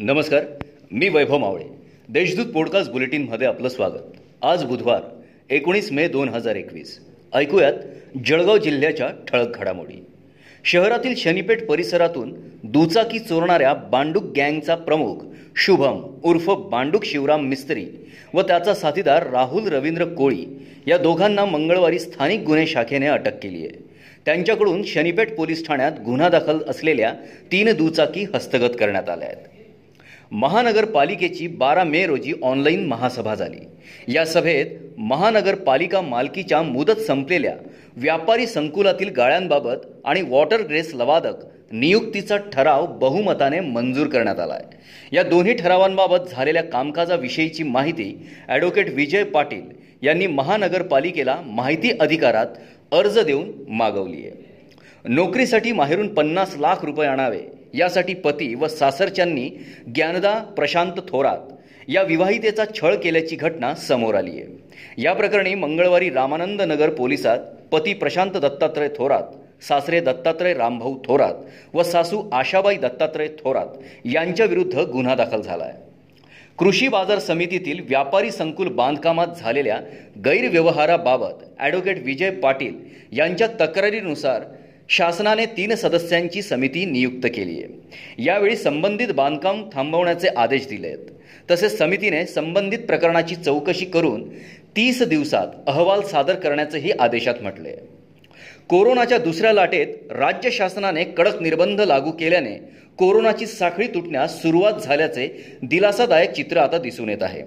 नमस्कार मी वैभव मावळे. देशदूत पॉडकास्ट बुलेटिनमध्ये आपलं स्वागत. आज बुधवार एकोणीस मे दोन हजार एकवीस. ऐकूयात जळगाव जिल्ह्याच्या ठळक घडामोडी. शहरातील शनीपेठ परिसरातून दुचाकी चोरणाऱ्या बांडूक गँगचा प्रमुख शुभम उर्फ बांडूक शिवराम मिस्त्री व त्याचा साथीदार राहुल रवींद्र कोळी या दोघांना मंगळवारी स्थानिक गुन्हे शाखेने अटक केली आहे. त्यांच्याकडून शनीपेठ पोलीस ठाण्यात गुन्हा दाखल असलेल्या तीन दुचाकी हस्तगत करण्यात आल्या आहेत. महानगरपालिकेची बारा मे रोजी ऑनलाईन महासभा झाली. या सभेत महानगरपालिका मालकीच्या मुदत संपलेल्या व्यापारी संकुलातील गाळ्यांबाबत आणि वॉटर ग्रेस लवादक नियुक्तीचा ठराव बहुमताने मंजूर करण्यात आला आहे या दोन्ही ठरावांबाबत झालेल्या कामकाजाविषयीची माहिती ॲडव्होकेट विजय पाटील यांनी महानगरपालिकेला माहिती अधिकारात अर्ज देऊन मागवली आहे नोकरीसाठी माहेरून पन्नास लाख रुपये आणावे यासाठी पती व सासरच्यांनी ज्ञानदा प्रशांत थोरात या विवाहितेचा छळ केल्याची घटना समोर आली आहे. या प्रकरणी मंगळवारी रामानंद नगर पोलिसात पती प्रशांत दत्तात्रय थोरात सासरे दत्तात्रय रामभाऊ थोरात व सासू आशाबाई दत्तात्रय थोरात यांच्याविरुद्ध गुन्हा दाखल झाला आहे कृषी बाजार समितीतील व्यापारी संकुल बांधकामात झालेल्या गैरव्यवहाराबाबत ॲडव्होकेट विजय पाटील यांच्या तक्रारीनुसार शासनाने तीन सदस्यांची समिती नियुक्त केली आहे. यावेळी संबंधित बांधकाम थांबवण्याचे आदेश दिले आहेत. तसेच समितीने संबंधित प्रकरणाची चौकशी करून तीस दिवसात अहवाल सादर करण्याचंही आदेशात म्हटले आहे. कोरोनाच्या दुसऱ्या लाटेत राज्य शासनाने कडक निर्बंध लागू केल्याने कोरोनाची साखळी तुटण्यास सुरुवात झाल्याचे दिलासादायक चित्र आता दिसून येत आहे.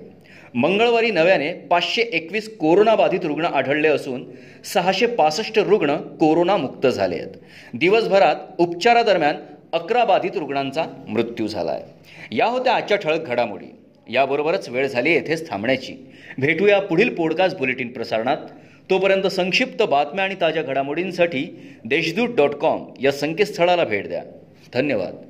मंगळवारी नव्याने पाचशे एकवीस कोरोनाबाधित रुग्ण आढळले असून सहाशे पासष्ट रुग्ण कोरोनामुक्त झाले आहेत दिवसभरात उपचारादरम्यान अकरा बाधित रुग्णांचा मृत्यू झाला आहे या होत्या आजच्या ठळक घडामोडी. याबरोबरच वेळ झाली येथेच थांबण्याची. भेटूया पुढील पॉडकास्ट बुलेटिन प्रसारणात. तोपर्यंत संक्षिप्त बातम्या आणि ताज्या घडामोडींसाठी देशदूत डॉट कॉम या संकेतस्थळाला भेट द्या. धन्यवाद.